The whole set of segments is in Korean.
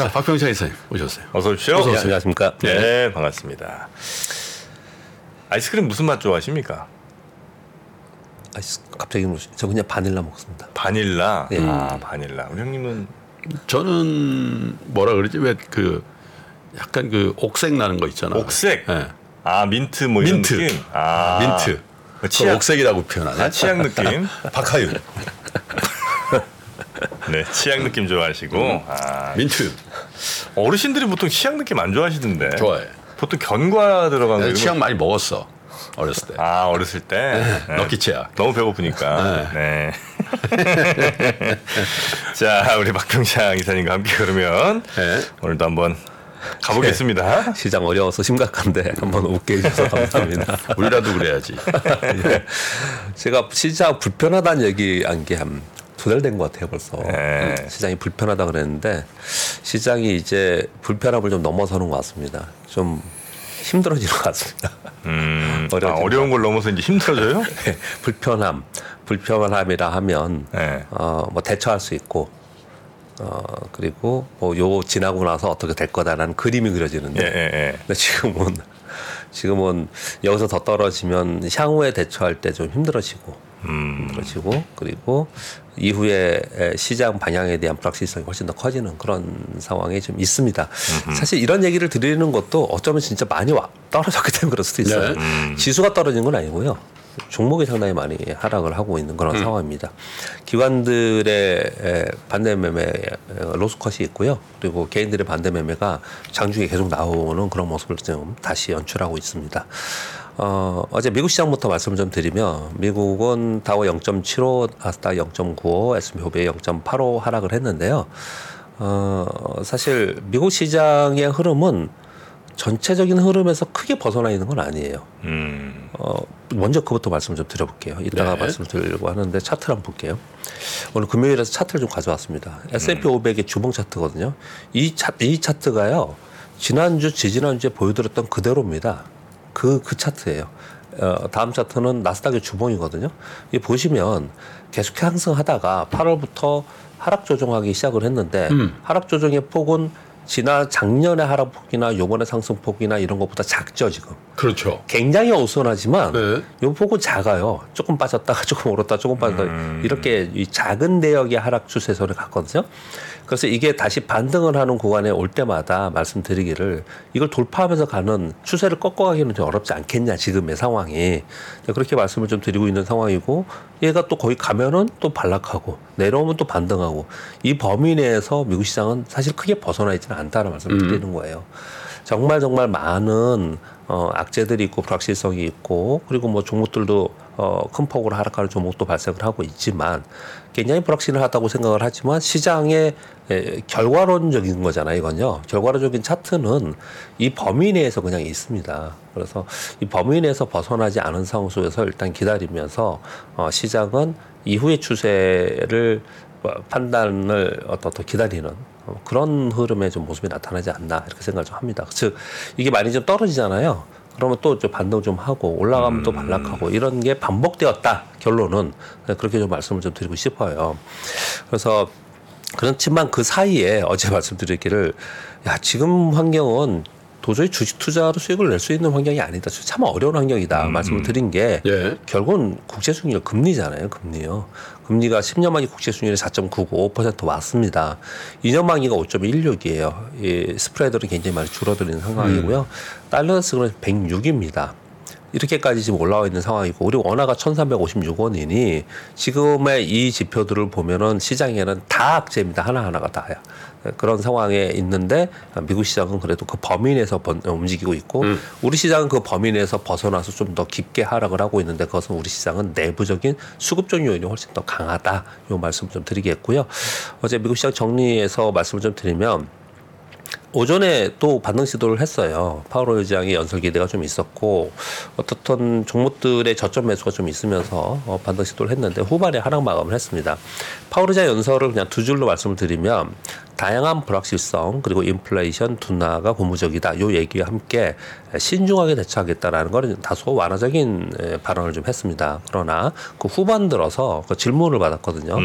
자, 박병창 이사님 오셨어요. 어서 오십시오. 어서 오세요. 안녕하십니까? 네, 반갑습니다. 아이스크림 무슨 맛 좋아하십니까? 아이스 갑자기 저 그냥 바닐라 먹습니다. 바닐라. 예. 아, 바닐라. 우리 형님은 저는 뭐라 그러지? 왜 그 약간 그 옥색 나는 거 있잖아. 옥색. 예. 아, 민트 뭐 이런 민트. 느낌. 아, 민트. 그그 치약, 옥색이라고 표현하네. 아, 치약 느낌. 박하윤. 네, 치약 느낌 좋아하시고. 음. 아, 민트 어르신들이 보통 치약 느낌 안 좋아하시던데. 좋아해. 보통 견과 들어간 거. 내가 이런 치약 거- 많이 먹었어 어렸을 때. 아, 어렸을 때. 네. 럭키 치약. 너무 배고프니까. 네. 자, 우리 박병창 이사님과 함께 그러면 네. 오늘도 한번 가보겠습니다. 시장 어려워서 심각한데 한번 웃게 해주셔서 감사합니다. 우리라도 그래야지. 제가 시장 불편하다는 얘기 한 게 한 두달된것 같아요 벌써. 네. 음, 시장이 불편하다 그랬는데 시장이 이제 불편함을 좀 넘어서는 것 같습니다. 좀 힘들어지는 것 같습니다. 음, 아. 어려운 걸 넘어서 이제 힘들어져요? 네, 불편함, 불편함이라 하면 네. 어뭐 대처할 수 있고 어 그리고 뭐 요 지나고 나서 어떻게 될 거다라는 그림이 그려지는데 예, 예, 예. 지금은 지금은 여기서 더 떨어지면 향후에 대처할 때 좀 힘들어지고 음, 힘들어지고 그리고 이후에 에, 시장 방향에 대한 불확실성이 훨씬 더 커지는 그런 상황이 좀 있습니다. 사실 이런 얘기를 드리는 것도 어쩌면 진짜 많이 와, 떨어졌기 때문에 그럴 수도 있어요. 네. 지수가 떨어진 건 아니고요. 종목이 상당히 많이 하락을 하고 있는 그런 상황입니다. 기관들의 에, 반대 매매 에, 로스컷이 있고요. 그리고 개인들의 반대 매매가 장중에 계속 나오는 그런 모습을 좀 다시 연출하고 있습니다. 어, 어제 미국 시장부터 말씀 좀 드리면 미국은 다우 0.75, 아스닥 0.95, S&P 500 0.85 하락을 했는데요. 어, 사실 미국 시장의 흐름은 전체적인 흐름에서 크게 벗어나 있는 건 아니에요. 음, 어, 먼저 그것부터 말씀 좀 드려볼게요. 이따가 네. 말씀 드리려고 하는데 차트를 한번 볼게요. 오늘 금요일에서 차트를 좀 가져왔습니다. S&P 음. 500의 주봉 차트거든요. 이, 차, 이 차트가요. 지난주, 지지난주에 보여드렸던 그대로입니다. 그, 그 차트예요. 어, 다음 차트는 나스닥의 주봉이거든요. 이 보시면 계속 상승하다가 8월부터 하락 조정하기 시작을 했는데 음. 하락 조정의 폭은 지난 작년의 하락폭이나 요번의 상승폭이나 이런 것보다 작죠 지금. 그렇죠. 굉장히 어수선하지만 네. 요 폭은 작아요. 조금 빠졌다가 조금 오랐다 조금 빠졌다 이렇게 이 작은 대역의 하락 추세선을 갔거든요. 그래서 이게 다시 반등을 하는 구간에 올 때마다 말씀드리기를 이걸 돌파하면서 가는 추세를 꺾어가기는 좀 어렵지 않겠냐 지금의 상황이 네, 그렇게 말씀을 좀 드리고 있는 상황이고 얘가 또 거의 가면은 또 반락하고 내려오면 또 반등하고 이 범위 내에서 미국 시장은 사실 크게 벗어나 있지는 않다는 말씀을 드리는 거예요. 정말 정말 많은 어, 악재들이 있고 불확실성이 있고 그리고 뭐 종목들도 어, 큰 폭으로 하락하는 종목도 발생을 하고 있지만 굉장히 불확실하다고 생각을 하지만 시장의 에, 결과론적인 거잖아요, 이건요. 결과론적인 차트는 이 범위 내에서 그냥 있습니다. 그래서 이 범위 내에서 벗어나지 않은 상황 속에서 일단 기다리면서 어, 시장은 이후의 추세를 어, 판단을 더 기다리는 어, 그런 흐름의 좀 모습이 나타나지 않나 이렇게 생각을 좀 합니다. 즉 이게 많이 좀 떨어지잖아요. 그러면 또 좀 반등 좀 하고 올라가면 또 반락하고 이런 게 반복되었다 결론은 그렇게 좀 말씀을 좀 드리고 싶어요. 그래서 그렇지만 그 사이에 어제 말씀드렸기를 야 지금 환경은 도저히 주식 투자로 수익을 낼 수 있는 환경이 아니다. 참 어려운 환경이다. 말씀을 드린 게 예. 결국은 국제 수익률 금리잖아요. 금리요. 금리가 10년 만기 국제 수익률이 4.95% 왔습니다. 2년 만기가 5.16이에요. 이 스프레드는 굉장히 많이 줄어드는 상황이고요. 달러 수는 106입니다. 이렇게까지 지금 올라와 있는 상황이고 우리 원화가 1,356원이니 지금의 이 지표들을 보면은 시장에는 다 악재입니다. 하나하나가 다야. 그런 상황에 있는데 미국 시장은 그래도 그 범위 내에서 번- 움직이고 있고 우리 시장은 그 범위 내에서 벗어나서 좀 더 깊게 하락을 하고 있는데 그것은 우리 시장은 내부적인 수급적 요인이 훨씬 더 강하다. 요 말씀을 좀 드리겠고요. 어제 미국 시장 정리해서 말씀을 좀 드리면 오전에 또 반등 시도를 했어요. 파월 의장의 연설 기대가 좀 있었고 어떻든 종목들의 저점 매수가 좀 있으면서 어, 반등 시도를 했는데 후반에 하락 마감을 했습니다. 파월 의장 연설을 그냥 두 줄로 말씀을 드리면 다양한 불확실성 그리고 인플레이션 둔화가 고무적이다. 요 얘기와 함께 신중하게 대처하겠다라는 거는 다소 완화적인 에, 발언을 좀 했습니다. 그러나 그 후반 들어서 그 질문을 받았거든요.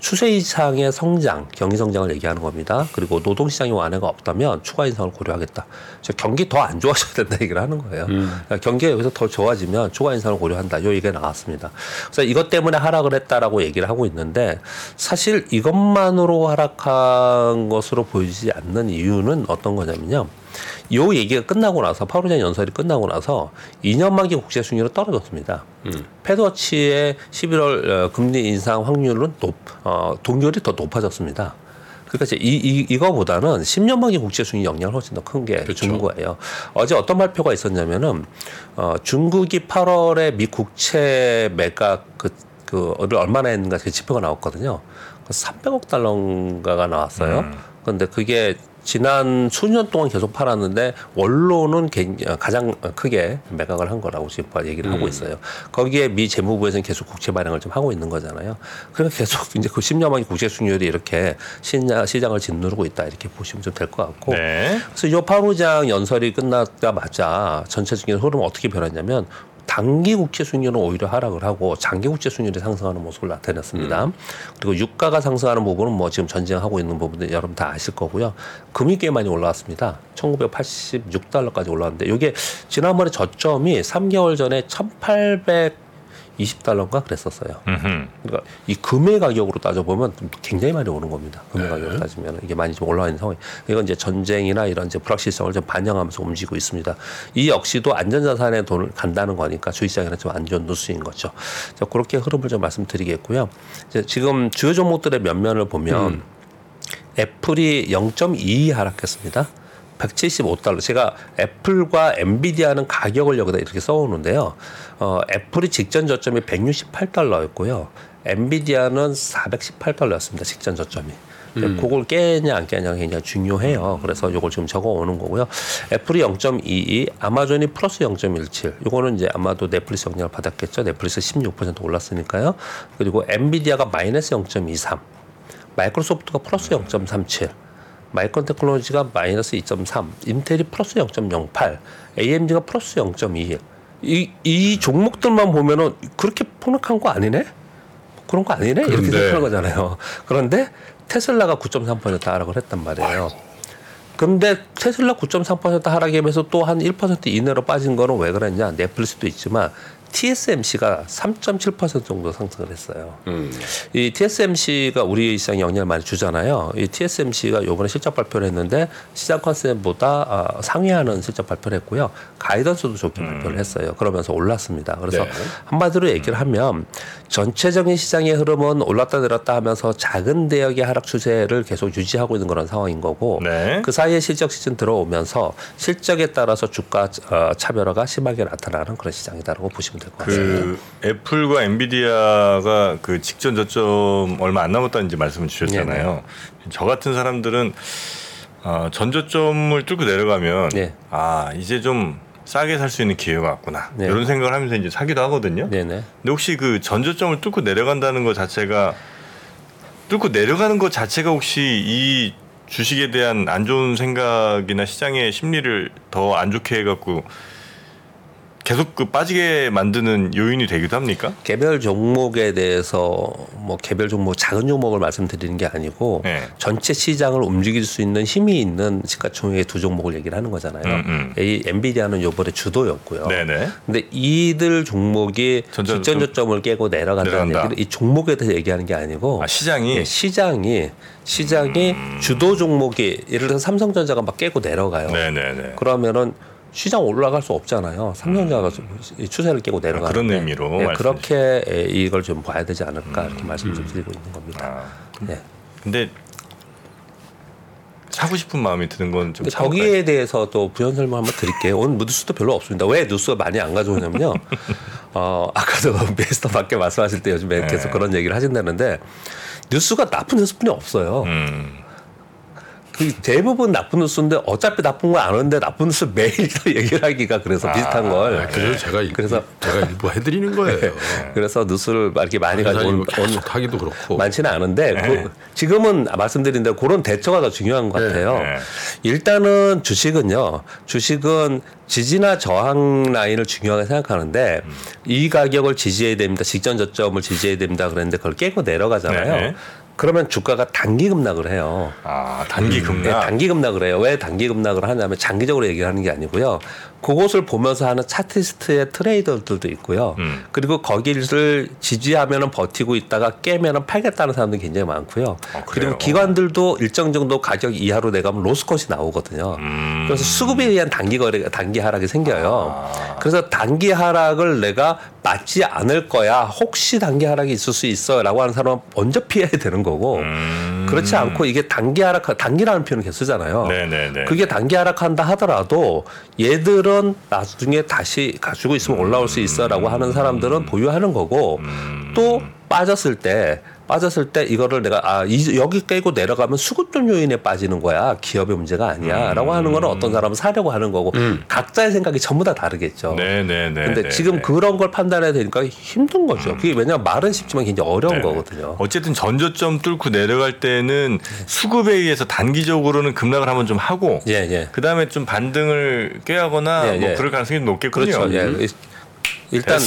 추세 이상의 성장, 경기 성장을 얘기하는 겁니다. 그리고 노동 시장의 완화가 없다면 추가 인상을 고려하겠다. 저 경기 더 안 좋아져야 된다 얘기를 하는 거예요. 그러니까 경기가 여기서 더 좋아지면 추가 인상을 고려한다. 요 얘기가 나왔습니다. 그래서 이것 때문에 하락을 했다라고 얘기를 하고 있는데 사실 이것만으로 하락한 것으로 보이지 않는 이유는 어떤 거냐면요. 요 얘기가 끝나고 나서 파우르잔 연설이 끝나고 나서 2년 만기 국제 수익률은 떨어졌습니다. 패드워치의 11월 어, 금리 인상 확률은 높, 어, 동결이 더 높아졌습니다. 그러니까 이, 이, 이거보다는 10년 만기 국제 수익 영향을 훨씬 더 큰게 주는 거예요. 어제 어떤 발표가 있었냐면은 어, 중국이 8월에 미 국채 매각 그, 그를 얼마나 했는가 그 지표가 나왔거든요. 300억 달러인가가 나왔어요. 그런데 그게 지난 수년 동안 계속 팔았는데 원로는 굉- 가장 크게 매각을 한 거라고 지금 얘기를 하고 있어요. 거기에 미 재무부에서는 계속 국채 발행을 좀 하고 있는 거잖아요. 그러니까 계속 이제 그 10년 만기 국제 수익률이 이렇게 시장- 시장을 짓누르고 있다 이렇게 보시면 좀 될 것 같고. 네. 그래서 이 파루장 연설이 끝나자마자 전체적인 흐름은 어떻게 변했냐면 단기 국채 수익률은 오히려 하락을 하고 장기 국채 수익률이 상승하는 모습을 나타냈습니다. 그리고 유가가 상승하는 부분은 뭐 지금 전쟁하고 있는 부분들 여러분 다 아실 거고요. 금이 꽤 많이 올라왔습니다. 1986달러까지 올라왔는데 이게 지난번에 저점이 3개월 전에 1820달러인가 그랬었어요. 그러니까 이 금의 가격으로 따져보면 굉장히 많이 오른 겁니다. 금의 가격으로 따지면 이게 많이 좀 올라와 있는 상황이. 이건 이제 전쟁이나 이런 이제 불확실성을 좀 반영하면서 움직이고 있습니다. 이 역시도 안전자산에 돈을 간다는 거니까 주식시장에는 좀안 좋은 뉴스인 거죠. 자, 그렇게 흐름을 좀 말씀드리겠고요. 이제 지금 주요 종목들의 면면을 보면 애플이 0.2 하락했습니다. 175달러. 제가 애플과 엔비디아는 가격을 여기다 이렇게 써오는데요. 어, 애플이 직전 저점이 168달러였고요. 엔비디아는 418달러였습니다. 직전 저점이. 근데 그걸 깨냐 안 깨냐가 굉장히 중요해요. 그래서 요걸 지금 적어 오는 거고요. 애플이 0.22, 아마존이 플러스 0.17. 요거는 이제 아마도 넷플릭스 영향을 받았겠죠. 넷플릭스 16% 올랐으니까요. 그리고 엔비디아가 마이너스 0.23. 마이크로소프트가 플러스 0.37, 마이크론 테크놀로지가 마이너스 2.3, 인텔이 플러스 0.08, AMD가 플러스 0.21. 이, 이 종목들만 보면은 그렇게 폭락한 거 아니네? 그런 거 아니네? 이렇게 그런데- 생각하는 거잖아요. 그런데 테슬라가 9.3% 하락을 했단 말이에요. 근데 테슬라 9.3% 하락하면서 또 한 1% 이내로 빠진 거는 왜 그랬냐? 넷플릭스도 있지만 TSMC가 3.7% 정도 상승을 했어요. 음. 이 TSMC가 우리 시장에 영향을 많이 주잖아요. 이 TSMC가 요번에 실적 발표를 했는데 시장 컨셉보다 아, 상회하는 실적 발표를 했고요. 가이던스도 좋게 발표를 했어요. 그러면서 올랐습니다. 그래서 네. 한마디로 얘기를 하면 전체적인 시장의 흐름은 올랐다 내렸다 하면서 작은 대역의 하락 추세를 계속 유지하고 있는 그런 상황인 거고 네. 그 사이에 실적 시즌 들어오면서 실적에 따라서 주가 어, 차별화가 심하게 나타나는 그런 시장이다라고 보시면 될 것 같습니다. 그 애플과 엔비디아가 그 직전 저점 얼마 안 남았다는 이제 말씀을 주셨잖아요. 저 같은 사람들은 어, 전 저점을 뚫고 내려가면 네. 아 이제 좀 싸게 살 수 있는 기회가 왔구나 네. 이런 생각을 하면서 이제 사기도 하거든요. 네네. 근데 혹시 그 전저점을 뚫고 내려간다는 것 자체가 뚫고 내려가는 것 자체가 혹시 이 주식에 대한 안 좋은 생각이나 시장의 심리를 더 안 좋게 해갖고 계속 그 빠지게 만드는 요인이 되기도 합니까? 개별 종목에 대해서 뭐 개별 종목 작은 종목을 말씀드리는 게 아니고 네. 전체 시장을 움직일 수 있는 힘이 있는 시가총액의 두 종목을 얘기를 하는 거잖아요. 음, 음. 이 엔비디아는 요번에 주도였고요. 네네. 근데 이들 종목이 전저- 직전 저점을 깨고 내려간다는 내려간다. 얘기를 이 종목에 대해서 얘기하는 게 아니고 아 시장이 예, 시장이 시장이 음. 주도 종목이 예를 들어서 삼성전자가 막 깨고 내려가요. 네네네. 그러면은 시장 올라갈 수 없잖아요. 삼성전자가 좀이 추세를 깨고 내려가는 아, 그런 의미로 예, 말씀해 그렇게 예, 이걸 좀 봐야 되지 않을까 이렇게 말씀 좀 드리고 있는 겁니다. 아, 네. 근데 사고 싶은 마음이 드는 건좀 근데 거기에 대해서 또 부연 설명 한번 드릴게요. 오늘 뉴스도 별로 없습니다. 왜 뉴스가 많이 안 가져오냐면요. 어, 아까도 베스터 밖에 말씀하실 때 요즘에 네. 계속 그런 얘기를 하신다는데 뉴스가 나쁜 뉴스뿐이 없어요. 음, 그 대부분 나쁜 뉴스인데 어차피 나쁜 거 아는데 나쁜 뉴스 매일 또 얘기를 하기가 그래서 비슷한 걸. 그래서 제가 일- 그래서- 제가 일부 해드리는 거예요. 그래서 뉴스를 막 이렇게 많이 가지고 온- 하기도 그렇고. 많지는 않은데 그- 지금은 말씀드린 대로 그런 대처가 더 중요한 것 같아요. 네. 일단은 주식은요. 주식은 지지나 저항 라인을 중요하게 생각하는데 음. 이 가격을 지지해야 됩니다. 직전 저점을 지지해야 됩니다. 그랬는데 그걸 깨고 내려가잖아요. 네. 그러면 주가가 단기 급락을 해요. 아 단기 네, 급락. 단기 급락을 해요. 왜 단기 급락을 하냐면 장기적으로 얘기하는 게 아니고요. 그곳을 보면서 하는 차티스트의 트레이더들도 있고요. 음. 그리고 거기를 지지하면은 버티고 있다가 깨면은 팔겠다는 사람들이 굉장히 많고요. 아? 그리고 기관들도 일정 정도 가격 이하로 내가면 로스컷이 나오거든요. 음. 그래서 수급에 의한 단기 거래, 단기 하락이 생겨요. 아. 그래서 단기 하락을 내가 맞지 않을 거야. 혹시 단기 하락이 있을 수 있어라고 하는 사람은 먼저 피해야 되는 거고. 음. 그렇지 않고 이게 단기 하락, 단기라는 표현을 계속 쓰잖아요. 네네네. 그게 단기 하락한다 하더라도 얘들은 나중에 다시 가지고 있으면 올라올 수 있어라고 하는 사람들은 보유하는 거고 음. 또 빠졌을 때 빠졌을 때 이거를 내가 아 이, 여기 깨고 내려가면 수급적 요인에 빠지는 거야 기업의 문제가 아니야라고 하는 거는 어떤 사람은 사려고 하는 거고 각자의 생각이 전부 다 다르겠죠. 네네네. 근데 지금 그런 걸 판단해야 되니까 힘든 거죠. 그게 왜냐하면 말은 쉽지만 굉장히 어려운 음. 네네. 거거든요. 어쨌든 전저점 뚫고 내려갈 때는 수급에 의해서 단기적으로는 급락을 한번 좀 하고 예, 예. 그 다음에 좀 반등을 꾀하거나 예, 뭐 예. 그럴 가능성이 높겠군요. 그렇죠. 예. 일단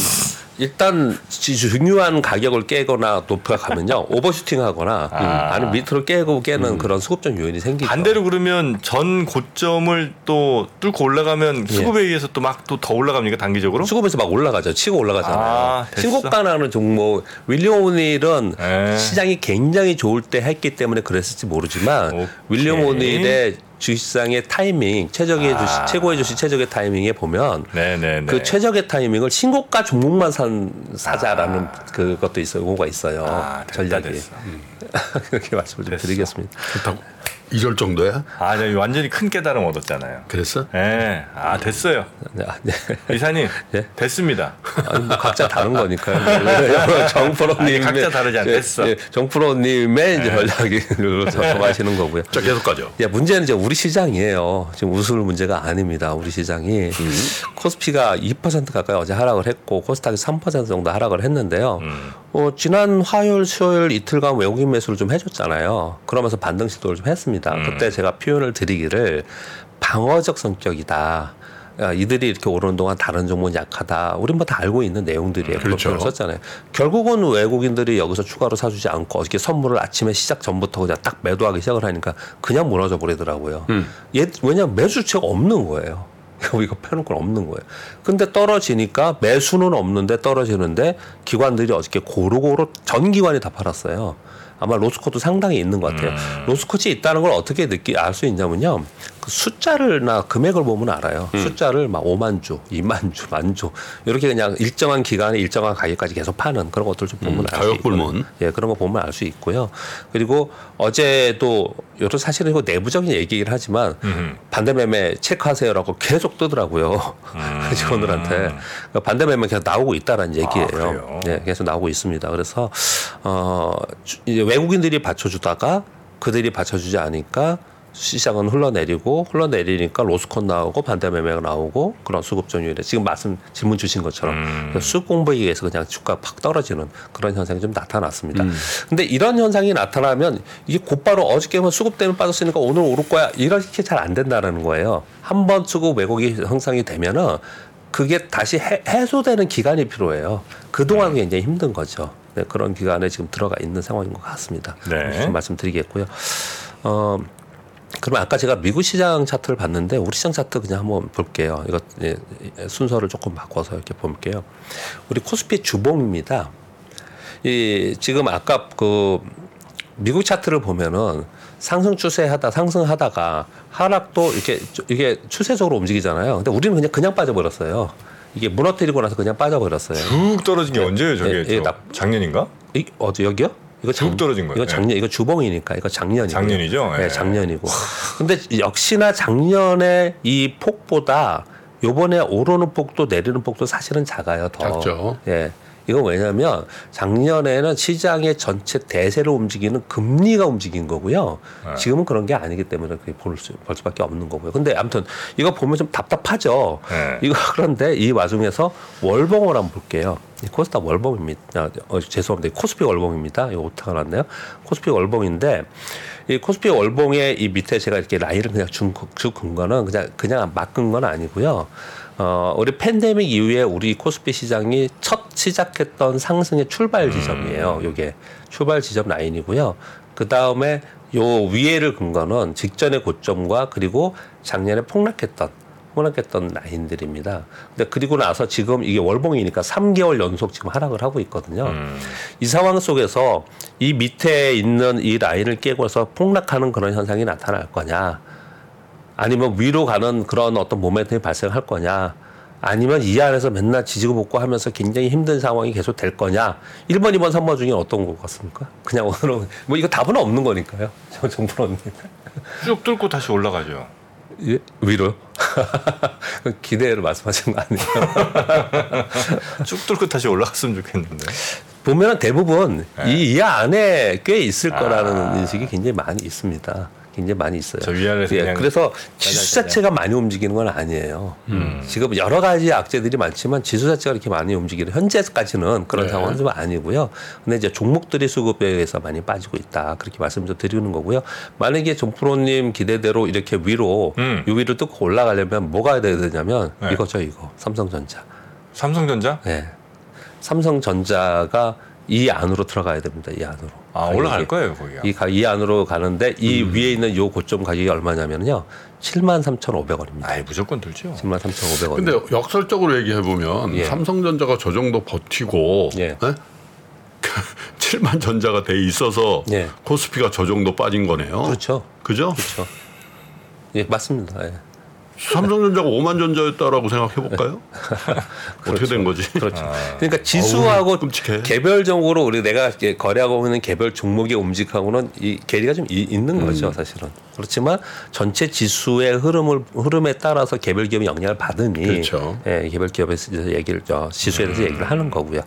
일단 지- 중요한 가격을 깨거나 높아가면요 오버슈팅하거나 아. 아니면 밑으로 깨고 깨는 그런 수급적 요인이 생기죠. 반대로 그러면 전 고점을 또 뚫고 올라가면 수급에 의해서 또 막 또 더 올라갑니까 단기적으로? 수급에서 막 올라가죠. 치고 올라가잖아요. 아, 됐어. 신고가나는 종목 윌리엄 오닐은 네. 시장이 굉장히 좋을 때 했기 때문에 그랬을지 모르지만 오케이. 윌리엄 오닐의 주식시장의 타이밍 최적의 아. 주식 최고의 주식 최적의 타이밍에 보면 네네네. 그 최적의 타이밍을 신고가 종목만 산 사자라는 그것도 있어요. 그거가 있어요. 아, 됐다, 전략이 됐어. 그렇게 말씀을 좀 됐어. 드리겠습니다. 그렇다고 이럴 정도야? 아, 저 완전히 큰 깨달음 얻었잖아요. 그랬어? 예, 아 됐어요. 네, 아, 네. 이사님 예? 됐습니다. 아니 뭐 각자 다른 거니까요. 정프로님의 아니, 각자 다르지 않겠어. 예, 예, 정프로님의 이제 전략으로 접근하시는 거고요. 자 계속 가죠. 야 문제는 이제 우리 시장이에요. 지금 웃을 문제가 아닙니다. 우리 시장이 코스피가 2% 가까이 어제 하락을 했고 코스닥이 3% 정도 하락을 했는데요. 음. 어, 지난 화요일, 수요일 이틀간 외국인 매수를 좀 해줬잖아요. 그러면서 반등 시도를 좀 했습니다. 그때 제가 표현을 드리기를 방어적 성격이다. 야, 이들이 이렇게 오르는 동안 다른 종목은 약하다. 우린 뭐 다 알고 있는 내용들이에요. 그런 그렇죠. 썼잖아요. 결국은 외국인들이 여기서 추가로 사주지 않고 어저께 선물을 아침에 시작 전부터 그냥 딱 매도하기 시작을 하니까 그냥 무너져 버리더라고요. 얘 왜냐면 매수체가 없는 거예요. 이거 펴놓고 없는 거예요. 근데 떨어지니까 매수는 없는데 떨어지는데 기관들이 어저께 고루고루 전 기관이 다 팔았어요. 아마 로스코도 상당히 있는 것 같아요. 로스코치 있다는 걸 어떻게 느끼 알 수 있냐면요. 그 숫자를나 금액을 보면 알아요. 숫자를 막 5만 주, 2만 주, 만 주 이렇게 그냥 일정한 기간에 일정한 가격까지 계속 파는 그런 것들 좀 보면 음, 알수 가격 있고요. 불문. 예, 그런 거 보면 알 수 있고요. 그리고 어제도 여러 사실은 이거 내부적인 얘기긴 하지만 음흠. 반대 매매 체크하세요라고 계속 뜨더라고요. 직원들한테 그러니까 반대 매매 계속 나오고 있다라는 얘기예요. 그래요? 네, 계속 나오고 있습니다. 그래서 어 주- 이제 외국인들이 받쳐 주다가 그들이 받쳐주지 않으니까 시장은 흘러내리고 흘러내리니까 로스콘 나오고 반대 매매가 나오고 그런 수급 전율에 지금 말씀 질문 주신 것처럼 음. 수급 공부에 의해서 그냥 주가 팍 떨어지는 그런 현상이 좀 나타났습니다. 근데 이런 현상이 나타나면 이게 곧바로 어저께만 수급 때문에 빠졌으니까 오늘 오를 거야 이렇게 잘 안 된다는 거예요. 한 번 수급 왜곡이 형성이 되면은 그게 다시 해, 해소되는 기간이 필요해요. 그동안 굉장히 힘든 거죠. 네, 그런 기간에 지금 들어가 있는 상황인 것 같습니다. 네. 좀 말씀드리겠고요. 어, 그러면 아까 제가 미국 시장 차트를 봤는데 우리 시장 차트 그냥 한번 볼게요. 이거 순서를 조금 바꿔서 이렇게 볼게요. 우리 코스피 주봉입니다. 이 지금 아까 그 미국 차트를 보면은 상승 추세하다 상승하다가 하락도 이렇게 이게 추세적으로 움직이잖아요. 근데 우리는 그냥 그냥 빠져버렸어요. 이게 무너뜨리고 나서 그냥 빠져버렸어요. 쭉 떨어진 게 언제예요, 저게? 예, 예, 작년인가? 이 어디 여기요? 이거 쭉 떨어진 거예요. 이거 작년 이거 주봉이니까 이거 작년이고. 작년이죠? 네, 예. 작년이고. 근데 역시나 작년에 이 폭보다 요번에 오르는 폭도 내리는 폭도 사실은 작아요. 더. 작죠. 예. 이건 왜냐하면 작년에는 시장의 전체 대세를 움직이는 금리가 움직인 거고요. 네. 지금은 그런 게 아니기 때문에 그게 볼, 수, 볼 수밖에 없는 거고요. 근데 아무튼 이거 보면 좀 답답하죠. 네. 이거 그런데 이 와중에서 월봉을 한번 볼게요. 이 코스닥 월봉입니다. 아, 어, 죄송합니다. 코스피 월봉입니다. 이거 오타가 났네요. 코스피 월봉인데 이 코스피 월봉의 이 밑에 제가 이렇게 라인을 그냥 쭉준 거는 그냥 그냥 막은 건 아니고요. 어, 우리 팬데믹 이후에 우리 코스피 시장이 첫 시작했던 상승의 출발 지점이에요. 요게 출발 지점 라인이고요. 그 다음에 요 위에를 근 거는 직전의 고점과 그리고 작년에 폭락했던 폭락했던 라인들입니다. 근데 그리고 나서 지금 이게 월봉이니까 3개월 연속 지금 하락을 하고 있거든요. 이 상황 속에서 이 밑에 있는 이 라인을 깨고서 폭락하는 그런 현상이 나타날 거냐? 아니면 위로 가는 그런 어떤 모멘텀이 발생할 거냐? 아니면 이 안에서 맨날 지지고 볶고 하면서 굉장히 힘든 상황이 계속 될 거냐? 1번, 2번, 3번 중에 어떤 것 같습니까? 그냥 오늘은 뭐 이거 답은 없는 거니까요. 저 정부로는 쭉 뚫고 다시 올라가죠. 예? 위로요? 기대를 말씀하시는 거 아니에요? 쭉 뚫고 다시 올라갔으면 좋겠는데. 보면은 대부분 이, 이 안에 꽤 있을 아. 거라는 인식이 굉장히 많이 있습니다. 굉장히 많이 있어요. 그냥 그래서 지수 자체가 많이 움직이는 건 아니에요. 음. 지금 여러 가지 악재들이 많지만 지수 자체가 이렇게 많이 움직이는 현재까지는 그런 네. 상황은 좀 아니고요. 근데 이제 종목들이 수급에 의해서 많이 빠지고 있다. 그렇게 말씀 좀 드리는 거고요. 만약에 정프로님 기대대로 이렇게 위로 음. 요 위로 뜯고 올라가려면 뭐가 돼야 되냐면 네. 이거죠, 이거. 삼성전자. 삼성전자? 네. 삼성전자가 이 안으로 들어가야 됩니다. 이 안으로. 아, 올라갈 가격이. 거예요, 거기가. 이, 가, 이 안으로 가는데 이 위에 있는 요 고점 가격이 얼마냐면요. 73,500원입니다. 아이, 무조건 들죠. 73,500원. 근데 역설적으로 얘기해 보면 예. 삼성전자가 저 정도 버티고 예. 7만 전자가 돼 있어서 예. 코스피가 저 정도 빠진 거네요. 그렇죠. 그죠? 그렇죠. 예, 맞습니다. 예. 삼성전자가 5만 전자였다라고 생각해 볼까요? 어떻게 된 거지? 그렇죠. 그러니까 지수하고 어우. 개별적으로 우리 내가 거래하고 있는 개별 종목의 움직임하고는 이 괴리가 좀 이- 있는 음. 거죠, 사실은. 그렇지만 전체 지수의 흐름을 흐름에 따라서 개별 기업이 영향을 받으니 그렇죠. 예, 개별 기업에서 대해서 얘기를 저 지수에 음. 대해서 얘기를 하는 거고요.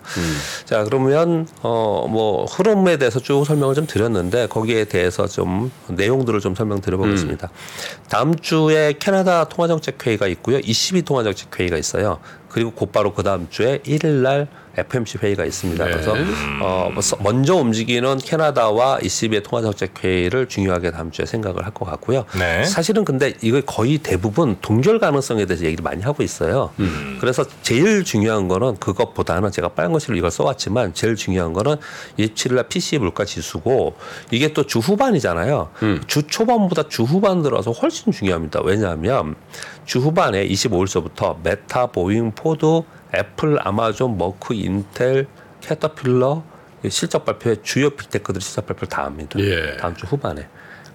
자, 그러면 어 뭐 흐름에 대해서 쭉 설명을 좀 드렸는데 거기에 대해서 좀 내용들을 좀 설명 드려 보겠습니다. 음. 다음 주에 캐나다 통화정책 회의가 있고요. 22 통화정책 회의가 있어요. 그리고 곧바로 그 다음 주에 1일 날 FMC 회의가 있습니다. 네. 그래서 어, 뭐 서- 먼저 움직이는 캐나다와 ECB의 통화정책 회의를 중요하게 다음 주에 생각을 할 것 같고요. 네. 사실은 근데 이거 거의 대부분 동결 가능성에 대해서 얘기를 많이 하고 있어요. 그래서 제일 중요한 거는 그것보다는 제가 빨간 글씨로 이걸 써왔지만 제일 중요한 거는 27일 날 PCE 물가 지수고 이게 또 주 후반이잖아요. 주 초반보다 주 후반 들어서 훨씬 중요합니다. 왜냐하면 주 후반에 25일서부터 메타, 보잉, 포드, 애플, 아마존, 머크, 인텔, 캐터필러 실적 발표에 주요 빅테크들이 실적 발표를 다 합니다. 예. 다음 주 후반에.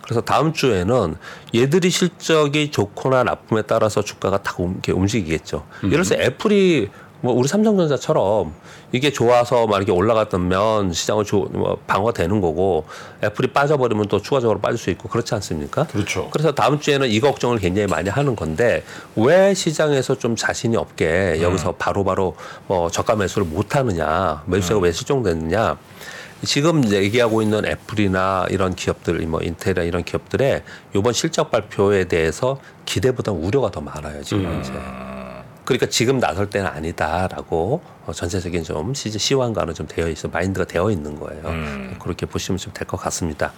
그래서 다음 주에는 얘들이 실적이 좋거나 나쁨에 따라서 주가가 다 움- 움직이겠죠. 예를 들어서 애플이 뭐 우리 삼성전자처럼 이게 좋아서 막 이렇게 올라갔다면 시장을 조, 뭐 방어되는 거고 애플이 빠져버리면 또 추가적으로 빠질 수 있고 그렇지 않습니까? 그렇죠. 그래서 다음 주에는 이 걱정을 굉장히 많이 하는 건데 왜 시장에서 좀 자신이 없게 여기서 바로바로 뭐 저가 매수를 못 하느냐 매수세가 왜 실종됐느냐 지금 얘기하고 있는 애플이나 이런 기업들 뭐 인텔이나 이런 기업들의 이번 실적 발표에 대해서 기대보다 우려가 더 많아요 지금 현재. 그러니까 지금 나설 때는 아니다라고 어, 전체적인 좀 시, 시황과는 좀 되어 있어 마인드가 되어 있는 거예요. 그렇게 보시면 좀 될 것 같습니다.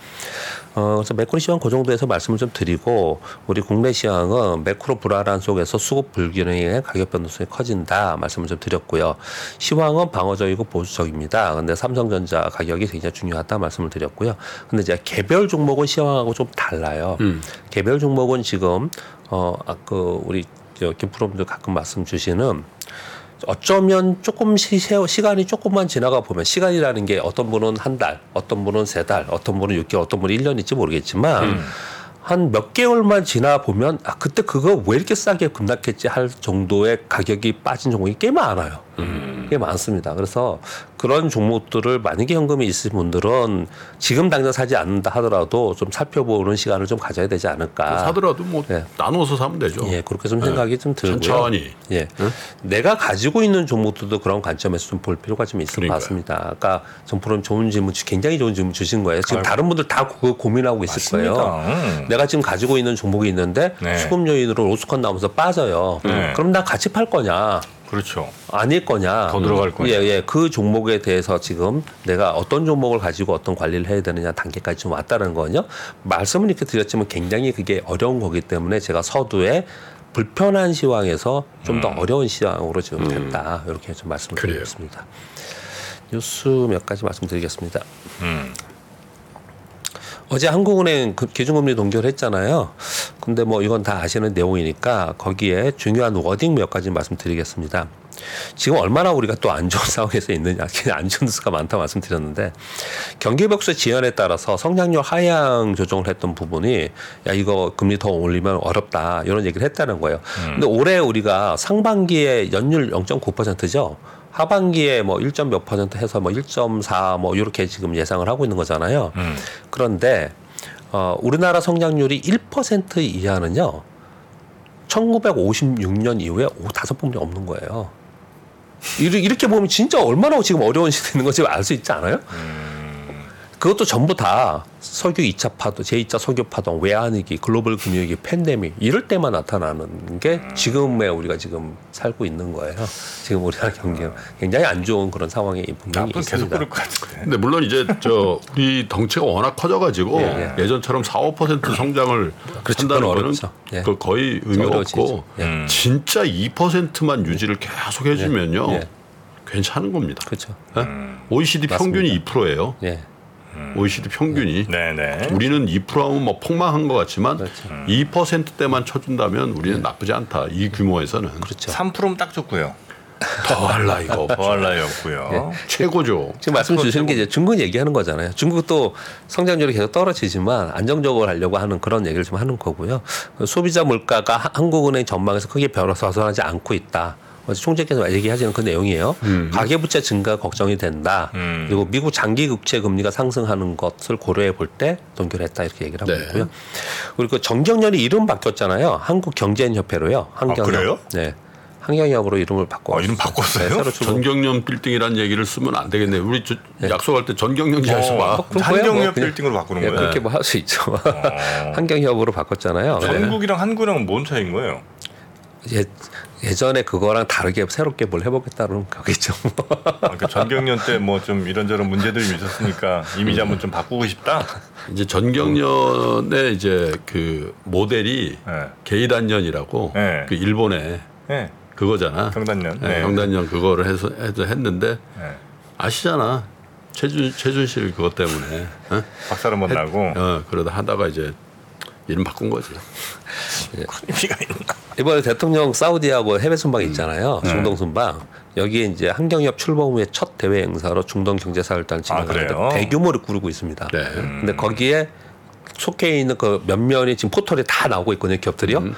어, 그래서 매크로 시황 그 정도에서 말씀을 좀 드리고 우리 국내 시황은 매크로 불안한 속에서 수급 불균형의 가격 변동성이 커진다 말씀을 좀 드렸고요. 시황은 방어적이고 보수적입니다. 근데 삼성전자 가격이 굉장히 중요하다 말씀을 드렸고요. 근데 이제 개별 종목은 시황하고 좀 달라요. 개별 종목은 지금 어, 아, 그 우리 저 김프로님도 가끔 말씀 주시는 어쩌면 조금 시, 세- 시간이 조금만 지나가 보면 시간이라는 게 어떤 분은 한 달, 어떤 분은 세 달, 어떤 분은 6개월, 어떤 분은 1년일지 모르겠지만 한몇 개월만 지나 보면 아 그때 그거 왜 이렇게 싸게 급락했지 할 정도의 가격이 빠진 종목이 꽤 많아요. 게 많습니다. 그래서 그런 종목들을 만약에 현금이 있으신 분들은 지금 당장 사지 않는다 하더라도 좀 살펴보는 시간을 좀 가져야 되지 않을까. 사더라도 뭐 네. 나눠서 사면 되죠. 예, 그렇게 좀 생각이 좀 들고요. 천천히. 예, 내가 가지고 있는 종목들도 그런 관점에서 좀 볼 필요가 좀 있을 그러니까요. 것 같습니다. 아까 정프로는 좋은 질문, 주- 굉장히 좋은 질문 주신 거예요. 지금 다른 분들 다 고민하고 있을 거예요. 맞습니다. 음. 내가 지금 가지고 있는 종목이 있는데 네. 수급 요인으로 로스컨 나오면서 빠져요. 네. 그럼 나 같이 팔 거냐? 그렇죠. 아닐 거냐? 더 들어갈 거냐? 예, 예. 그 종목에 대해서 지금 내가 어떤 종목을 가지고 어떤 관리를 해야 되느냐 단계까지 좀 왔다는 거는요. 말씀은 이렇게 드렸지만 굉장히 그게 어려운 거기 때문에 제가 서두에 불편한 시황에서 좀더 어려운 시황으로 지금 됐다. 이렇게 좀 말씀을 그래요. 드리겠습니다. 뉴스 몇 가지 말씀드리겠습니다. 음. 어제 한국은행 그 기준금리 동결했잖아요. 근데 뭐 이건 다 아시는 내용이니까 거기에 중요한 워딩 몇 가지 말씀드리겠습니다. 지금 얼마나 우리가 또 안 좋은 상황에서 있느냐, 안 좋은 뉴스가 많다 말씀드렸는데 경기 벽수 지연에 따라서 성장률 하향 조정을 했던 부분이 야 이거 금리 더 올리면 어렵다 이런 얘기를 했다는 거예요. 근데 올해 우리가 상반기에 연율 0.9%죠. 하반기에 뭐 1점 몇 퍼센트 해서 뭐 1.4 뭐 이렇게 지금 예상을 하고 있는 거잖아요. 음. 그런데 어, 우리나라 성장률이 1% 이하는요. 1956년 이후에 오 다섯 번이 없는 거예요. 이렇게 보면 진짜 얼마나 지금 어려운 시대에 있는 건지 알 수 있지 않아요? 그것도 전부 다 석유 2차 파동, 제2차 석유 파동, 외환위기, 글로벌 금융위기, 팬데믹 이럴 때만 나타나는 게 지금의 우리가 지금 살고 있는 거예요. 지금 우리나라 경기는 굉장히 안 좋은 그런 상황이 분명히 앞으로 계속 있습니다. 그럴 것 같은데. 근데 물론 이제 저 우리 덩치가 워낙 커져가지고 예, 예, 전처럼 4, 5% 성장을 그렇죠. 한다는 거는. 예. 그 거의 의미. 없고 예. 음. 진짜 2%만 유지를 계속 해주면요 예. 괜찮은 겁니다. 그렇죠. 예? OECD 평균이 2%예요. 예. OECD 평균이 네네. 우리는 2%하면 뭐 폭망한 것 같지만 그렇죠. 2%대만 쳐준다면 우리는 나쁘지 않다. 이 규모에서는 그렇죠. 3%면 딱 좋고요. 더할 나이가 없죠. 더할 나위 없고요. 최고죠. 지금 말씀 주시는 게 이제 중국 얘기하는 거잖아요. 중국도 성장률이 계속 떨어지지만 안정적으로 하려고 하는 그런 얘기를 좀 하는 거고요. 그 소비자 물가가 하- 한국은행 전망에서 크게 변화서하지 않고 있다. 어제 총재께서 얘기하시는 그 내용이에요. 가계부채 증가 걱정이 된다. 음. 그리고 미국 장기 국채 금리가 상승하는 것을 고려해 볼 때 동결했다 이렇게 얘기를 하고 네. 있고요. 그리고 그 정경련이 이름 바뀌었잖아요. 한국 경제인 협회로요. 한경협. 그래요? 네. 한경협으로 이름을 바꿔. 아, 이름 바꿨어요? 네, 새로. 전경련 빌딩이라는 얘기를 쓰면 안 되겠네. 요 우리 저- 약속할 때 전경련 지하에서 봐. 뭐 거야, 한경협 뭐 그냥. 빌딩으로 바꾸는 예, 거예요. 그렇게 뭐 할 수 있죠. 한경협으로 바꿨잖아요. 네. 전국이랑 한국이랑 뭔 차이인 거예요? 예, 예전에 그거랑 다르게 새롭게 뭘 해보겠다는 거겠죠. 아, 그러니까 전경련 때 뭐 좀 이런저런 문제들이 있었으니까 이미지 한번 좀 바꾸고 싶다. 이제 전경련의 이제 그 모델이 네. 게이단련이라고 네. 그 일본의 네. 그거잖아. 경단련. 네, 네. 경단련 그거를 해서 해서 했는데 네. 아시잖아. 최준 최준실 그것 때문에 어? 박사를 못 나고 어, 그러다 하다가 이제 이름 바꾼 거지. 의미가 있나? 이번에 대통령 사우디하고 해외 순방 있잖아요. 네. 중동 순방. 여기에 이제 한경협 출범 후에 첫 대외 행사로 중동 경제사회단 아, 그래요? 진행하는데 대규모를 꾸리고 있습니다. 네. 근데 거기에 속해 있는 그 몇몇이 지금 포털에 다 나오고 있거든요. 기업들이요. 음.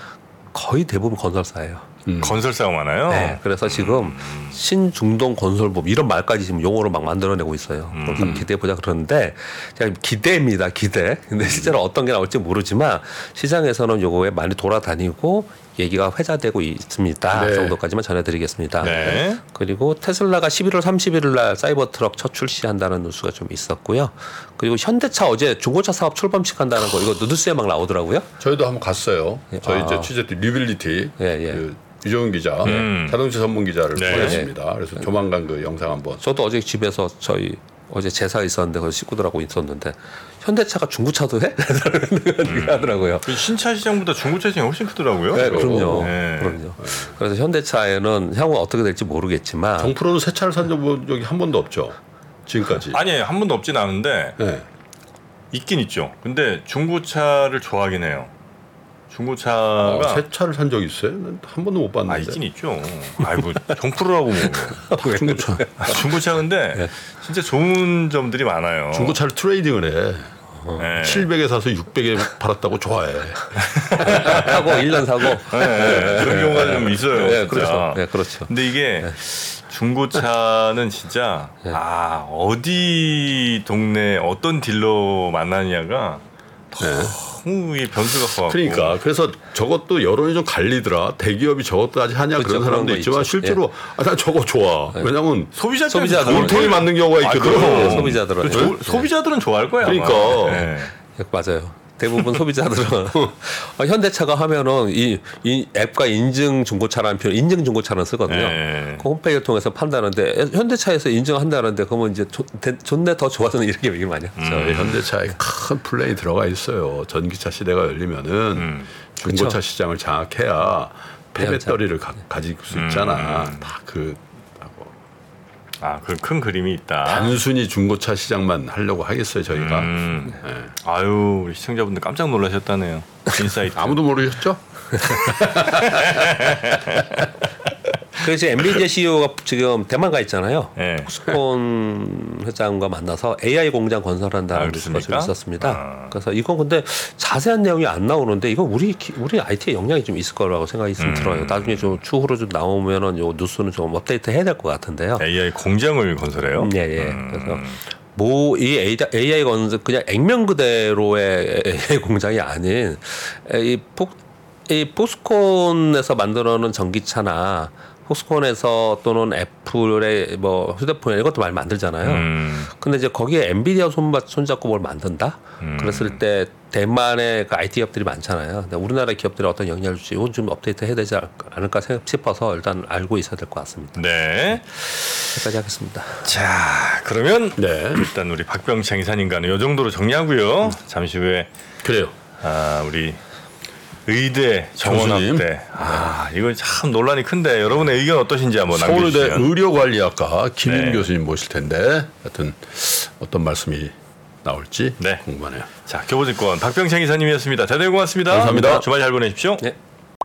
거의 대부분 건설사예요. 건설 싸움 하나요? 네, 그래서 지금 신중동 건설법 이런 말까지 지금 용어로 막 만들어내고 있어요. 그래서 기대해 보자 그러는데 제가 기대입니다, 기대. 근데 실제로 어떤 게 나올지 모르지만 시장에서는 요거에 많이 돌아다니고 얘기가 회자되고 있습니다. 네. 정도까지만 전해드리겠습니다. 네. 그리고 테슬라가 11월 31일 날 사이버 트럭 첫 출시한다는 뉴스가 좀 있었고요. 그리고 현대차 어제 중고차 사업 출범식한다는 거 이거 뉴스에 막 나오더라고요. 저희도 한번 갔어요. 저희 아. 이제 취재팀 모빌리티 예, 예. 그 유정은 기자, 음. 자동차 전문 기자를 네. 보냈습니다. 그래서 조만간 그 영상 한번 저도 어제 집에서 저희 어제 제사 있었는데 그 식구들하고 있었는데 현대차가 중고차도 해? 음. 하더라고요. 그 신차 시장보다 중고차 시장이 훨씬 크더라고요. 네, 그럼요. 네. 그럼요. 그래서 현대차에는 향후 어떻게 될지 모르겠지만 정프로는 새 차를 산 적이 한 번도 없죠. 지금까지. 아니에요. 한 번도 없진 않은데 네. 있긴 있죠. 근데 중고차를 좋아하긴 해요. 중고차가 어, 새 차를 산 적 있어요? 난한 번도 못 봤는데. 아 있긴 있죠. 아이고 정프로라고 뭐 중고차. 아, 중고차 근데 진짜 좋은 점들이 많아요. 중고차를 트레이딩을 해. 네. 700에 사서 600에 팔았다고 좋아해. 하고 1년 사고. 네, 그런 경우가 좀 있어요. 네. 그렇죠. 네, 그렇죠. 근데 이게 중고차는 진짜 네. 아 어디 동네 어떤 딜러 만나냐가 너무 이 변수가 커. 그러니까 그래서 저것도 여론이 좀 갈리더라. 대기업이 저것까지 하냐 그렇죠. 그런 사람도 그런 거 있지만 있죠. 실제로 아, 난 저거 좋아. 왜냐면 소비자 소비자들 물통이 맞는 경우가 아, 있거든. 그럼. 소비자들은. 조- 소비자들은 좋아할 거야. 그러니까. 네. 네, 맞아요. 대부분 소비자들은 어, 현대차가 하면은 이, 이 앱과 인증 중고차라는 표현, 인증 중고차는 쓰거든요. 네. 그 홈페이지를 통해서 판다는데 현대차에서 인증한다는데 그러면 이제 좋, 대- 좋네 더 좋아서는 이렇게 얘기 많이 하죠. 저희 현대차에 큰 플레이 들어가 있어요. 전기차 시대가 열리면은 음. 중고차 그쵸. 시장을 장악해야 폐배터리를 가, 가질 수 있잖아. 음. 다그 아, 그 큰 그림이 있다. 단순히 중고차 시장만 하려고 하겠어요 저희가. 음. 예. 아유, 우리 시청자분들 깜짝 놀라셨다네요. insight. 아무도 모르겠죠? 그래서 엔비디아 CEO가 지금 대만 가 있잖아요. 네. 폭스콘 회장과 만나서 AI 공장 건설한다는 아, 그렇습니까? 있었습니다. 아. 그래서 이건 근데 자세한 내용이 안 나오는데 이건 우리 기- 우리 IT에 영향이 좀 있을 거라고 생각이 좀 음. 들어요. 나중에 좀 추후로 좀 나오면은 요 뉴스는 좀 업데이트 해야 될 것 같은데요. AI 공장을 건설해요. 예, 예. 음. 그래서 뭐이 AI 건설 그냥 액면 그대로의 AI 공장이 아닌 이, 포, 이 포스콘에서 만들어놓은 전기차나 포스콘에서 또는 애플의 뭐 휴대폰 이런 것도 많이 만들잖아요. 음. 근데 이제 거기에 엔비디아 손잡, 손잡고 뭘 만든다? 음. 그랬을 때 대만의 그 IT 기업들이 많잖아요. 근데 우리나라 기업들이 어떤 영향을 줄지 이건 좀 업데이트 해야 되지 않을까 싶어서 일단 알고 있어야 될 것 같습니다. 네. 여기까지 하겠습니다. 자, 그러면 네. 일단 우리 박병창 이사님과는 이 정도로 정리하고요. 잠시 후에 그래요. 아, 우리 의대. 정원학대. 아, 이거 참 논란이 큰데 여러분의 의견 어떠신지 한번 서울대 남겨주시면. 의료관리학과 김인 네. 교수님 모실 텐데 하여튼 어떤 말씀이 나올지 네. 궁금하네요. 자, 교보증권 박병창 이사님이었습니다. 대단히 고맙습니다. 감사합니다. 주말 잘 보내십시오. 네.